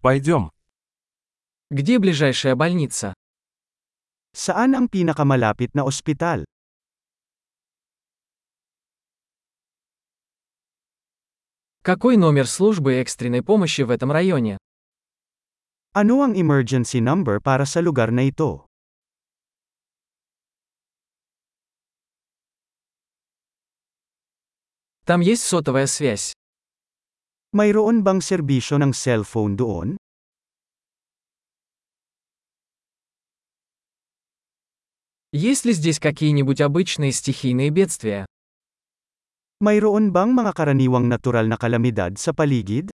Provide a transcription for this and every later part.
Пойдем. Где ближайшая больница? Saan ang pinakamalapit na ospital? Какой номер службы экстренной помощи в этом районе? Ano ang emergency number para sa lugar na ito? Там есть сотовая связь. Mayroon bang serbisyo ng cellphone doon? Есть ли здесь какие-нибудь обычные стихийные бедствия? Mayroon bang mga karaniwang natural na kalamidad sa paligid?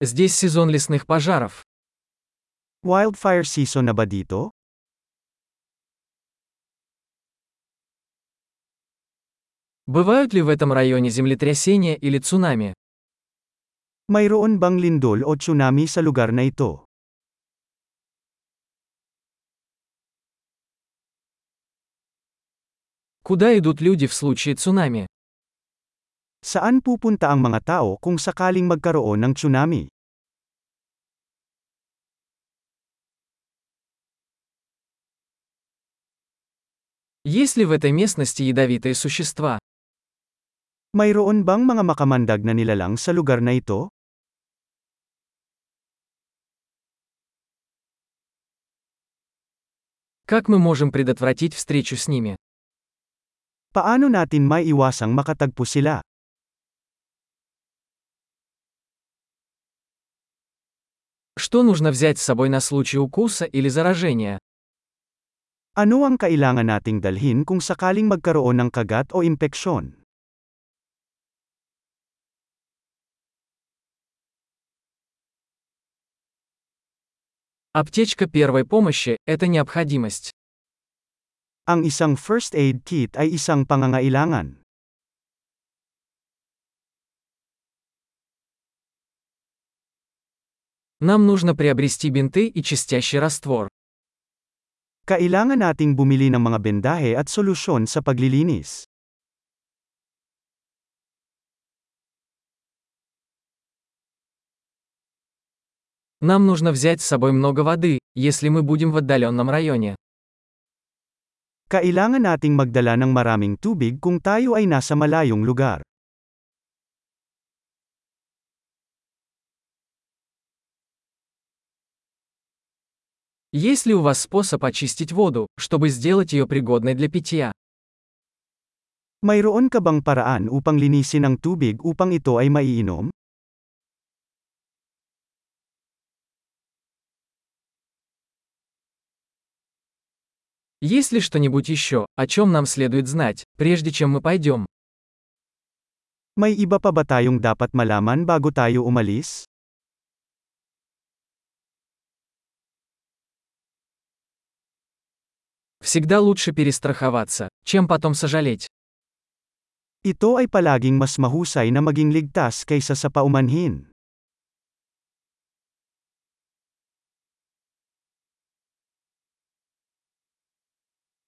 Здесь сезон лесных пожаров. Wildfire season na ba dito? Бывают ли в этом районе землетрясения или цунами? Mayroon bang lindol o tsunami sa lugar na ito? Куда идут люди в случае цунами? Saan pupunta ang mga tao kung sakaling magkaroon ng tsunami? Есть ли в этой местности ядовитые существа? Mayroon bang mga makamandag na nilalang sa lugar na ito? Как мы можем предотвратить встречу с ними? Paano natin maiiwasang makatagpo sila? Что нужно взять с собой на случай укуса или заражения? Ano ang kailangan nating dalhin kung sakaling magkaroon ng kagat o impeksyon? Аптечка первой помощи – это необходимость. Ang isang first aid kit ay isang pangangailangan. Нам нужно приобрести бинты и чистящий раствор. Kailangan nating bumili ng mga bendahe at solusyon sa paglilinis. Нам нужно взять с собой много воды, если мы будем в отдаленном районе. Kailangan nating magdala ng maraming tubig kung tayo ay nasa malayong lugar. Есть ли у вас способ очистить воду, чтобы сделать ее пригодной для питья? Mayroon ka bang paraan upang linisin ang tubig upang ito ay maiinom? Есть ли что-нибудь еще, о чем нам следует знать, прежде чем мы пойдем? May iba pa ba tayong dapat malaman bago tayo umalis? Всегда лучше перестраховаться, чем потом сожалеть. Ito ay palaging mas mahusay na maging ligtas kaysa sa paumanhin.